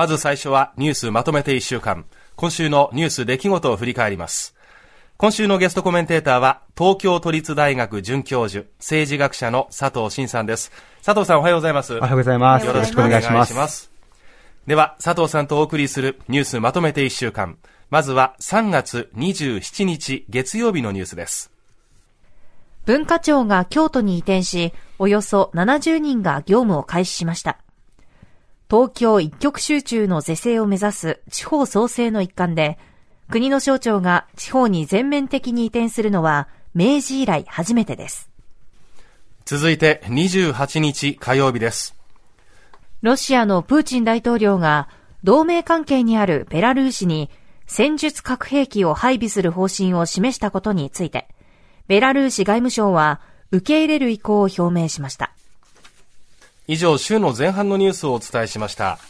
まず最初はニュースまとめて1週間。今週のニュース出来事を振り返ります。今週のゲストコメンテーターは、東京都立大学准教授、政治学者の佐藤真さんです。佐藤さんおはようございます。おはようございます。よろしくお願いします。ますでは、佐藤さんとお送りするニュースまとめて1週間。まずは3月27日月曜日のニュースです。文化庁が京都に移転し、およそ70人が業務を開始しました。東京一極集中の是正を目指す地方創生の一環で、国の省庁が地方に全面的に移転するのは明治以来初めてです。続いて28日火曜日です。ロシアのプーチン大統領が同盟関係にあるベラルーシに戦術核兵器を配備する方針を示したことについて、ベラルーシ外務省は受け入れる意向を表明しました。以上、週の前半のニュースをお伝えしました。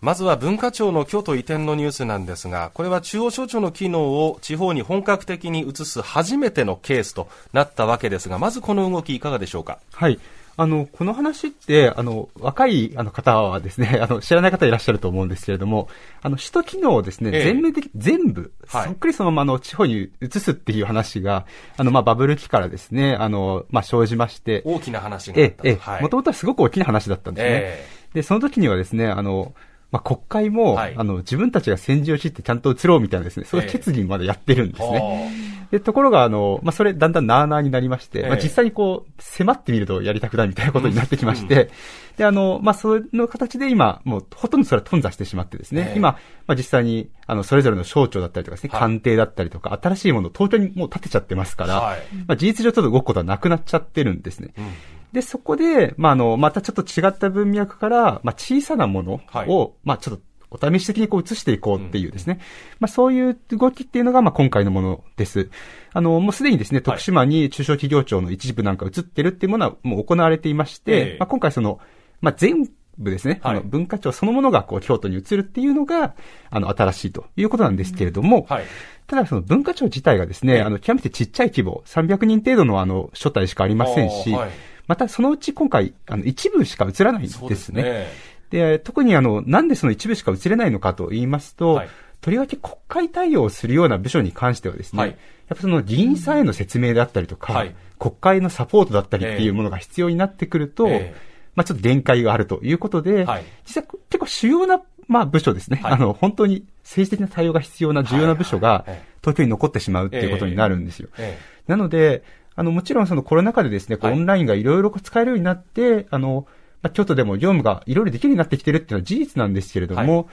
まずは文化庁の京都移転のニュースなんですが、これは中央省庁の機能を地方に本格的に移す初めてのケースとなったわけですが、まずこの動きいかがでしょうか？はい。あの、この話って、あの、若いあの方はですね、あの、知らない方いらっしゃると思うんですけれども、あの、首都機能をですね、ええ、全面的、全部、はい、そっくりそのままの地方に移すっていう話が、あの、まあ、バブル期からですね、あの、まあ、生じまして。大きな話があった。ええ、もともとはすごく大きな話だったんですね。え、で、その時にはですね、あの、まあ、国会も、はい、あの、自分たちが戦時を知ってちゃんと移ろうみたいなですね、そういう決議までやってるんですね。えー、で、ところが、あの、まあ、それだんだんなーなーになりまして、えー、まあ、実際にこう、迫ってみるとやりたくないみたいなことになってきまして、うん、で、あの、まあ、その形で今、もう、ほとんどそれは頓挫してしまってですね、えー、今、まあ、実際に、あの、それぞれの省庁だったりとかですね、官邸だったりとか、新しいものを東京にもう建てちゃってますから、はい、まあ、事実上ちょっと動くことはなくなっちゃってるんですね。うんで、そこで、まあ、あの、またちょっと違った文脈から、まあ、小さなものを、はい、まあ、ちょっとお試し的にこう移していこうっていうですね。うん、まあそういう動きっていうのがまあ今回のものです。あの、もうすでにですね、徳島に中小企業庁の一部なんか移ってるっていうものはもう行われていまして、まあ今回その、まあ全部ですね、はい、あの文化庁そのものがこう京都に移るっていうのが、あの新しいということなんですけれども、はい、ただその文化庁自体がですね、あの極めてちっちゃい規模、300人程度のあの所帯しかありませんし、はい、またそのうち今回、あの一部しか移らないんですね。で、特にあの、なんでその一部しか移れないのかと言いますと、はい、とりわけ国会対応するような部署に関してはですね、はい、やっぱその議員さんへの説明だったりとか、はい、国会のサポートだったりっていうものが必要になってくると、えー、まあちょっと限界があるということで、実は結構主要な、まあ部署ですね、あの、本当に政治的な対応が必要な重要な部署が、東京に残ってしまうっていうことになるんですよ。えーえー、なので、あの、もちろんそのコロナ禍でですね、オンラインがいろいろ使えるようになって、あの、まあ、京都でも業務がいろいろできるようになってきてるっていうのは事実なんですけれども、はい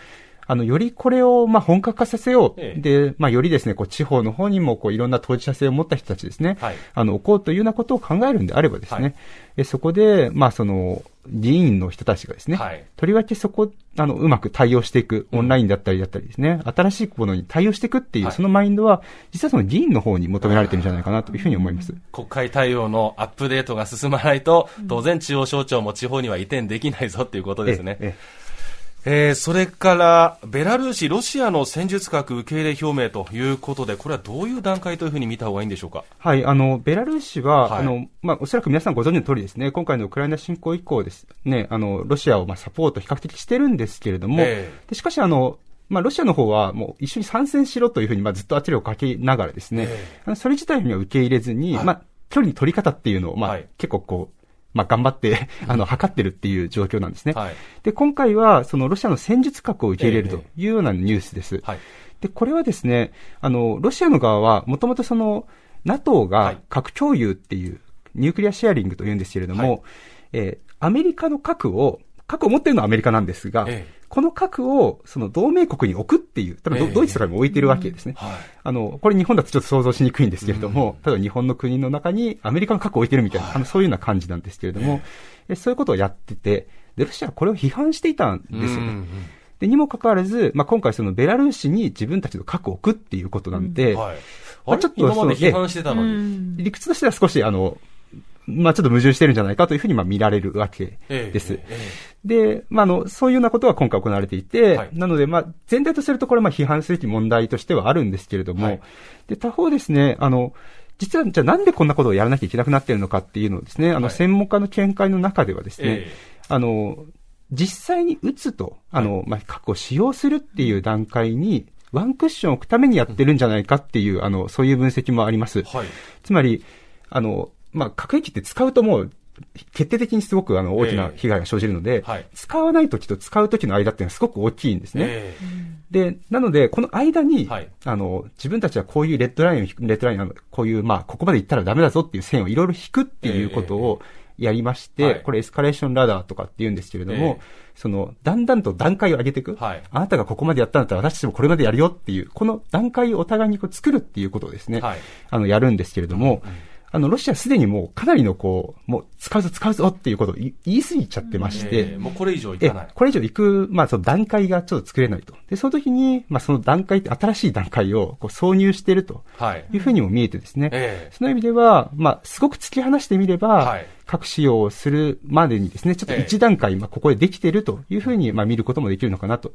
あの、よりこれを、まあ、本格化させよう。ええ、で、まあ、よりですね、こう、地方の方にも、こう、いろんな当事者性を持った人たちですね、はい、あの、置こうというようなことを考えるんであればですね、はい、えそこで、まあ、その、議員の人たちがですね、はい、とりわけそこ、あの、うまく対応していく、オンラインだったりだったりですね、うん、新しいものに対応していくっていう、そのマインドは、実はその議員の方に求められてるんじゃないかなというふうに思います。国会対応のアップデートが進まないと、当然中央省庁も地方には移転できないぞっていうことですね。えええー、それからベラルーシ、ロシアの戦術核受け入れ表明ということで、これはどういう段階というふうに見た方がいいんでしょうか？はい、あのベラルーシは、はい、あのまあ、おそらく皆さんご存知の通りですね、今回のウクライナ侵攻以降ですね、あのロシアをまあサポート比較的してるんですけれども、えー、でしかしあのまあ、ロシアの方はもう一緒に参戦しろというふうに、まあ、ずっと圧力をかけながらですね、えー、それ自体には受け入れずに、はい、まあ、距離の取り方っていうのを、まあ、はい、結構こう、まあ、頑張ってあの、測ってるっていう状況なんですね。はい、で、今回は、そのロシアの戦術核を受け入れるというようなニュースです。えーはい、で、これはですね、あの、ロシアの側は、もともとその、NATO が核共有っていう、ニュークリアシェアリングというんですけれども、はい、えー、アメリカの核を、核を持っているのはアメリカなんですが、えーこの核を、その同盟国に置くっていう、多分ド,、イツとかにも置いてるわけですね。はい、あの、これ日本だとちょっと想像しにくいんですけれども、ただ日本の国の中にアメリカの核を置いてるみたいな、あのそういうような感じなんですけれども、えそういうことをやってて、で、ロシアはこれを批判していたんですよね。で、にもかかわらず、まあ、今回そのベラルーシに自分たちの核を置くっていうことなんで、うん。はい、まあ、ちょっとその、批判してたのに。理屈としては少し、あの、まあちょっと矛盾してるんじゃないかというふうにまあ見られるわけです。えええ、で、まああの、そういうようなことは今回行われていて、はい、なのでまあ全体とするとこれまあ批判すべき問題としてはあるんですけれども、はい、で、他方ですね、あの、実はじゃあなんでこんなことをやらなきゃいけなくなっているのかっていうのをですね、あの専門家の見解の中ではですね、あの、実際に撃つと、あの、まあ、核を使用するっていう段階に、ワンクッションを置くためにやってるんじゃないかっていう、あの、そういう分析もあります。はい、つまり、あの、まあ、核兵器って使うともう、決定的にすごくあの大きな被害が生じるので、えーはい、使わないときと使うときの間っていうのはすごく大きいんですね。えー、で、なので、この間に、はい、あの、自分たちはこういうレッドラインを引く、レッドライン、こういう、まあ、ここまで行ったらダメだぞっていう線をいろいろ引くっていうことを、やりまして、はい、これエスカレーションラダーとかって言うんですけれども、えー、その、だんだんと段階を上げていく。はい、あなたがここまでやったんだったら私たちもこれまでやるよっていう、この段階をお互いにこう作るっていうことをですね、はい、あの、やるんですけれども、うんうんあの、ロシアすでにもうかなりのこう、もう使うぞ使うぞっていうことを言い過ぎちゃってまして、えー、もうこれ以上いかない。これ以上行く、まあその段階がちょっと作れないと。で、その時に、まあその段階って、新しい段階をこう挿入しているというふうにも見えてですね、はいえー、その意味では、まあすごく突き放してみれば、はい、核使用をするまでにですね、ちょっと一段階、まあここでできているというふうに、まあ見ることもできるのかなと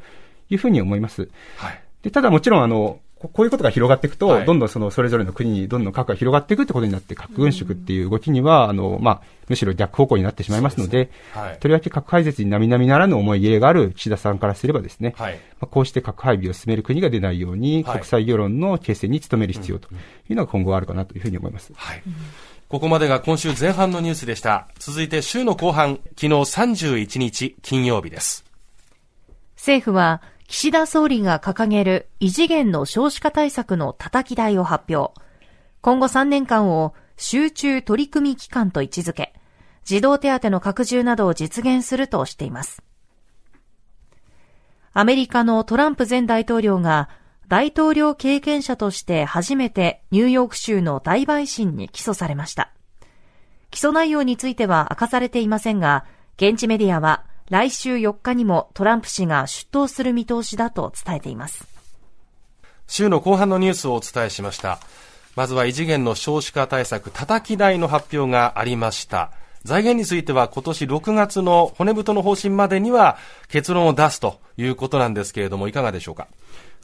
いうふうに思います。はい。で、ただもちろんあの、こういうことが広がっていくと、はい、どんどんそのそれぞれの国にどんどん核が広がっていくってことになって、核軍縮っていう動きには、あの、まあ、むしろ逆方向になってしまいますので、でね。はい、とりわけ核廃絶に並々ならぬ思い入れがある岸田さんからすればですね、はい、まあ、こうして核配備を進める国が出ないように、国際世論の形成に努める必要というのが今後あるかなというふうに思います。はい。ここまでが今週前半のニュースでした。続いて週の後半、昨日31日金曜日です。政府は岸田総理が掲げる異次元の少子化対策の叩き台を発表。今後3年間を集中取り組み期間と位置づけ、児童手当の拡充などを実現するとしています。アメリカのトランプ前大統領が大統領経験者として初めてニューヨーク州の大陪審に起訴されました。起訴内容については明かされていませんが、現地メディアは来週4日にもトランプ氏が出頭する見通しだと伝えています。週の後半のニュースをお伝えしました。まずは異次元の少子化対策叩き台の発表がありました。財源については今年6月の骨太の方針までには結論を出すということなんですけれども、いかがでしょうか？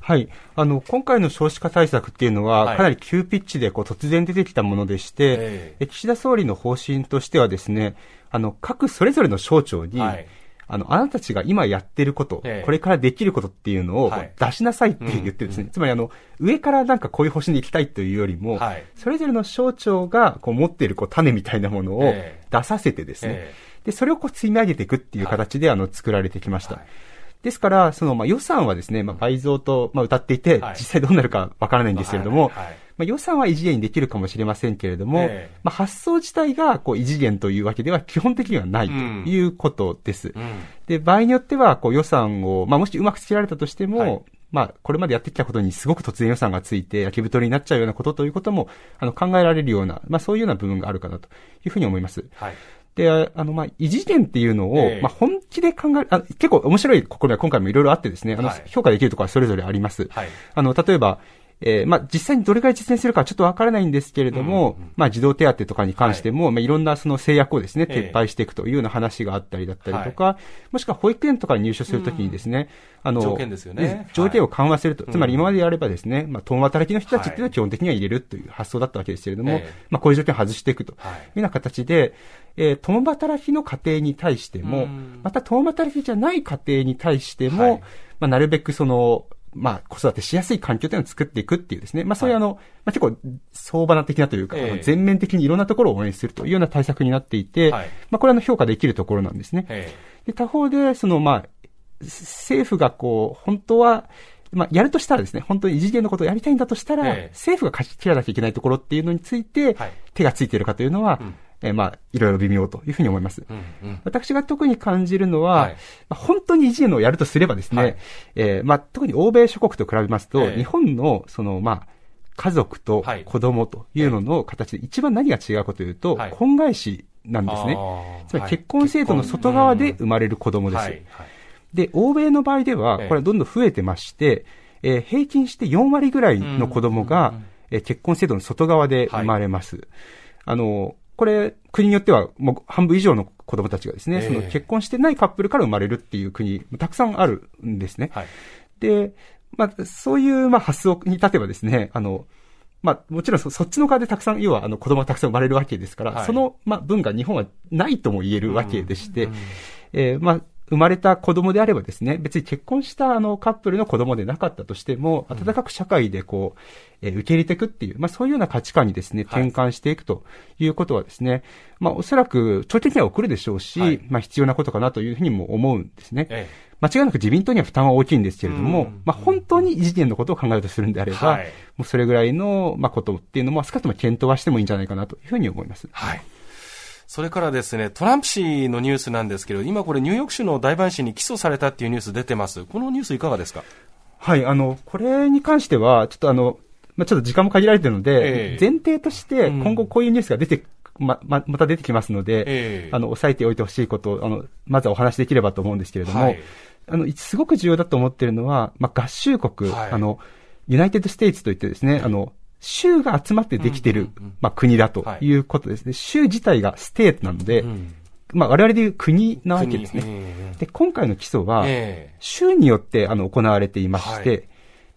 はい。あの、今回の少子化対策っていうのは、かなり急ピッチでこう突然出てきたものでして、はい、岸田総理の方針としてはですね、あの、各それぞれの省庁に、はいあの、あなたたちが今やってること、ええ、これからできることっていうのを出しなさいって言ってですね、はいつまりあの、上からなんかこういう方針でいきたいというよりも、はい、それぞれの省庁がこう持っているこう種みたいなものを出させてですね、え、で、それをこう積み上げていくっていう形で、あの、作られてきました。はいですから、その、まあ、予算はですね、まあ、倍増と、まあ、歌っていて、実際どうなるかわからないんですけれども、はい。はい。はいまあ、予算は異次元にできるかもしれませんけれども、えー、まあ、発想自体がこう異次元というわけでは基本的にはないということです。うん、で、場合によってはこう予算を、まあ、もしうまくつけられたとしても、はいまあ、これまでやってきたことにすごく突然予算がついて、焼き太りになっちゃうようなことということも、あの、考えられるような、まあ、そういうような部分があるかなというふうに思います。はい。で、あの、まあ、異次元っていうのを、えー、まあ、本気で考える、あ結構面白い試みは今回もいろいろあってですね、あの、はい、評価できるところはそれぞれあります。はい。あの、例えば、えー、まあ、実際にどれくらい実践するかはちょっとわからないんですけれども、うんうん、まあ、児童手当とかに関しても、はい、まあ、いろんなその制約をですね、撤廃していくというような話があったりだったりとか、はい、もしくは保育園とかに入所するときにですね、あの、条件ですよね。条件を緩和すると、はい、つまり今までやればですね、まあ、共働きの人たちっていうのは基本的には入れるという発想だったわけですけれども、まあ、こういう条件を外していくというような形で、えー、共働きの家庭に対しても、また共働きじゃない家庭に対しても、まあ、なるべくその、まあ、子育てしやすい環境というのを作っていくっていうですね、まあ、そういうあの、はい、まあ、結構、相場な的なというか、えー、全面的にいろんなところを応援するというような対策になっていて、はい、まあ、これは評価できるところなんですね。えー、で、他方で、その、まあ、政府がこう、本当は、まあ、やるとしたらですね、本当に異次元のことをやりたいんだとしたら、えー、政府が貸し切らなきゃいけないところっていうのについて、手がついているかというのは、うんえー、まあ、いろいろ微妙というふうに思います。うんうん、私が特に感じるのは、はい、まあ、本当に異次元をやるとすればですね、はい、えー、まあ、特に欧米諸国と比べますと、えー、日本の、その、まあ、家族と子供というのの形で一番何が違うかというと、はい、婚外子なんですね。つまり結婚制度の外側で生まれる子供です。で、欧米の場合では、これはどんどん増えてまして、えー、平均して4割ぐらいの子供が、えー、結婚制度の外側で生まれます。あの、これ、国によってはもう半分以上の子供たちがですね、えー、その結婚してないカップルから生まれるっていう国、たくさんあるんですね。はい、で、まあ、そういう、まあ、発想に立てばですね、あの、まあ、もちろんそっちの側でたくさん、要は、あの、子供がたくさん生まれるわけですから、はい、その、まあ、分が日本はないとも言えるわけでして、うんうん、えー、まあ、生まれた子供であればですね、別に結婚したあのカップルの子供でなかったとしても、温かく社会でこう、え受け入れていくっていう、まあそういうような価値観にですね、転換していくということはですね、はい、まあおそらく長期的には送るでしょうし、はい、まあ必要なことかなというふうにも思うんですね。ええ間違いなく自民党には負担は大きいんですけれども、まあ、本当に異次元のことを考えるとするんであれば、はい、もうそれぐらいの、まあ、ことっていうのも、少なくとも検討はしてもいいんじゃないかなというふうに思います。はい。それからですね、トランプ氏のニュースなんですけど、今これニューヨーク州の大陪審に起訴されたっていうニュース出てます。このニュースいかがですか？はい、あの、これに関しては、ちょっとあの、まあ、ちょっと時間も限られてるので、えー、前提として今後こういうニュースが出て、ま、ま、また出てきますので、えー、あの、押さえておいてほしいことを、あの、まずはお話しできればと思うんですけれども、はい、あの、すごく重要だと思っているのは、まあ、合衆国、はい、あの、 United States といってですね、あの、州が集まってできてる、まあ、国だとい。うことですね。州自体が state なので、まあ、我々でいう国なわけですね。で、今回の起訴は、州によってあの行われていまして、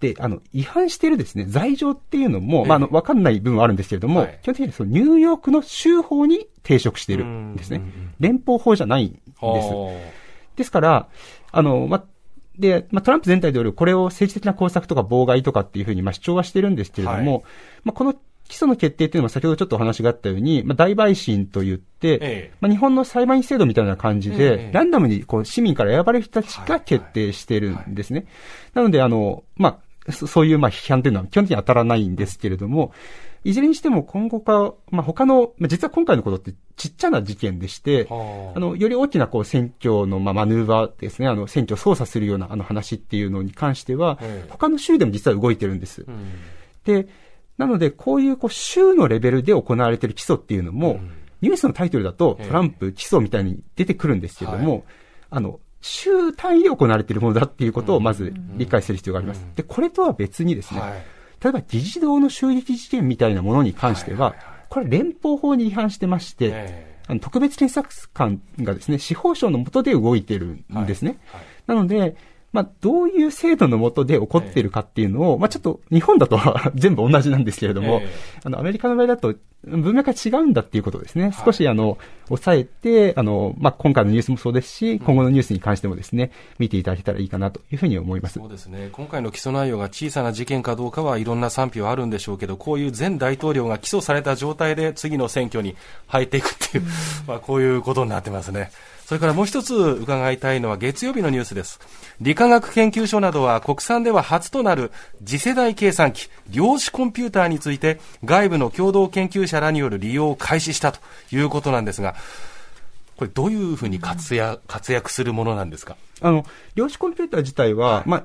で、あの、違反しているですね、罪状っていうのも、まあ、あの、わかんない部分はあるんですけれども、基本的にそのニューヨークの州法に抵触しているんですね。連邦法じゃないんです。ですから、あの、まあ、で、まあ、トランプ前大統領、これを政治的な工作とか妨害とかっていうふうに、まあ、主張はしてるんですけれども、はい、まあ、この起訴の決定というのは先ほどちょっとお話があったように、まあ、大陪審といって、ええ、まあ、日本の裁判員制度みたいな感じで、え、ランダムにこう市民から選ばれる人たちが決定してるんですね。はい。はい、なので、あの、まあ、そういうまあ批判というのは基本的に当たらないんですけれども、いずれにしても今後か、まあ、他の、まあ、実は今回のことってちっちゃな事件でして、あ。の、より大きなこう選挙のまあマヌーバーですね、あの、選挙を操作するようなあの話っていうのに関しては、他の州でも実は動いてるんです。うん、で、なので、こういうこう州のレベルで行われている起訴っていうのも、うん、ニュースのタイトルだとトランプ起訴みたいに出てくるんですけども、はい、あの、州単位で行われているものだっていうことをまず理解する必要があります。で、これとは別にですね、はい例えば議事堂の襲撃事件みたいなものに関しては、これ連邦法に違反してまして、あの特別検察官がですね、司法省の下で動いてるんですね。なので、まあ、どういう制度のもとで起こっているかっていうのを、まあ、ちょっと日本だと 全部同じなんですけれども、あの、アメリカの場合だと文脈が違うんだっていうことですね。少しあの、抑えて、あの、まあ、今回のニュースもそうですし、今後のニュースに関してもですね、見ていただけたらいいかなというふうに思います。そうですね。今回の起訴内容が小さな事件かどうかはいろんな賛否はあるんでしょうけど、こういう前大統領が起訴された状態で次の選挙に入っていくっていう、まあ、こういうことになってますね。それからもう一つ伺いたいのは月曜日のニュースです。理化学研究所などは国産では初となる次世代計算機、量子コンピューターについて外部の共同研究者らによる利用を開始したということなんですが、これどういうふうに活躍活躍するものなんですか？あの、量子コンピューター自体は、はい、まあ、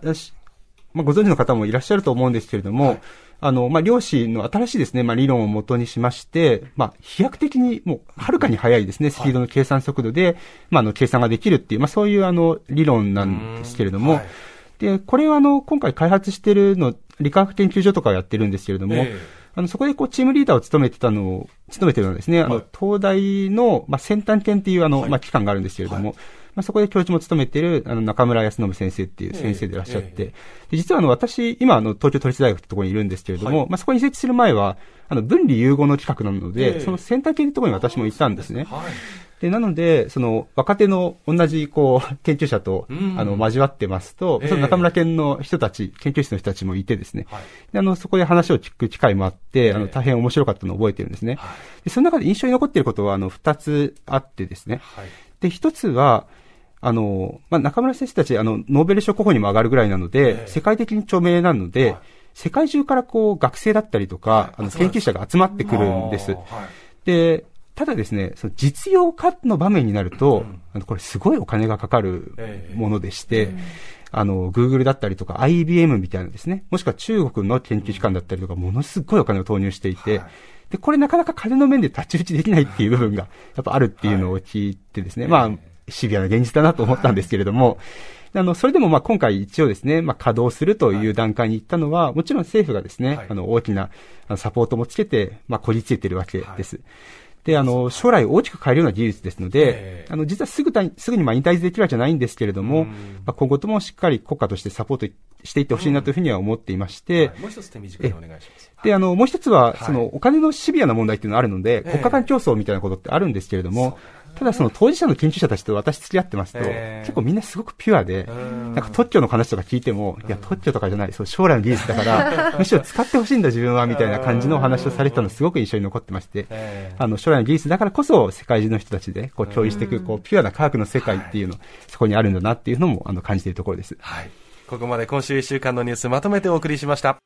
まあ、ご存知の方もいらっしゃると思うんですけれども、はいあの、まあ、量子の新しいですね、まあ、理論をもとにしまして、まあ、飛躍的にもう、はるかに速いですね、スピードの計算速度で、まあ、あの、計算ができるっていう、まあ、そういうあの、理論なんですけれども、はい、で、これはあの、今回開発してるの、理化学研究所とかやってるんですけれども、えー、あの、そこでこう、チームリーダーを務めてたのを、務めてるのはですね、あの、東大の、まあ、先端研っていうあの、はい、まあ、機関があるんですけれども、はいまあ、そこで教授も務めている、あの、中村康信先生っていう先生でいらっしゃって、実はあの、私、今、あの、東京都立大学ってところにいるんですけれども、はい、まあ、そこに移籍する前は、あの、分離融合の企画なので、えー、その先端系のところに私もいたんですね。はい。で、なので、その、若手の同じ、こう、研究者と、あの、交わってますと、その中村研の人たち、研究室の人たちもいてですね、はい、で、あの、そこで話を聞く機会もあって、あの、大変面白かったのを覚えてるんですね。はい、で、その中で印象に残っていることは、あの、二つあってですね。はい、で、一つは、あの、まあ、中村先生たち、あの、ノーベル賞候補にも上がるぐらいなので、世界的に著名なので、はい、世界中からこう、学生だったりとか、はい、あの、研究者が集まってくるんです。で、ただですね、その実用化の場面になると、うん、あのこれすごいお金がかかるものでして、えー、あの、Google だったりとか IBM みたいなですね、もしくは中国の研究機関だったりとか、ものすごいお金を投入していて、はい。で、これなかなか金の面で太刀打ちできないっていう部分が、やっぱあるっていうのを聞いてですね、はい、まあ、シビアな現実だなと思ったんですけれども、あの、それでもまあ今回一応ですね、まあ稼働するという段階に行ったのは、もちろん政府がですね、あの、大きなサポートもつけて、まあこじついてるわけです。で、あの、将来大きく変えるような技術ですので、あの、実はすぐた、すぐにまあ引退できるわけじゃないんですけれども、まあ今後ともしっかり国家としてサポートしていってほしいなというふうには思っていまして、もう一つ手短にお願いします。で、あの、もう一つは、その、お金のシビアな問題っていうのがあるので、国家間競争みたいなことってあるんですけれども、ただその当事者の研究者たちと私付き合ってますと、結構みんなすごくピュアで、なんか特許の話とか聞いても、いや特許とかじゃない、そう将来の技術だから、むしろ使ってほしいんだ自分はみたいな感じのお話をされてたのすごく印象に残ってまして、あの将来の技術だからこそ世界中の人たちでこう共有していく、こうピュアな科学の世界っていうの、そこにあるんだなっていうのもあの感じているところです。はい。ここまで今週1週間のニュースまとめてお送りしました。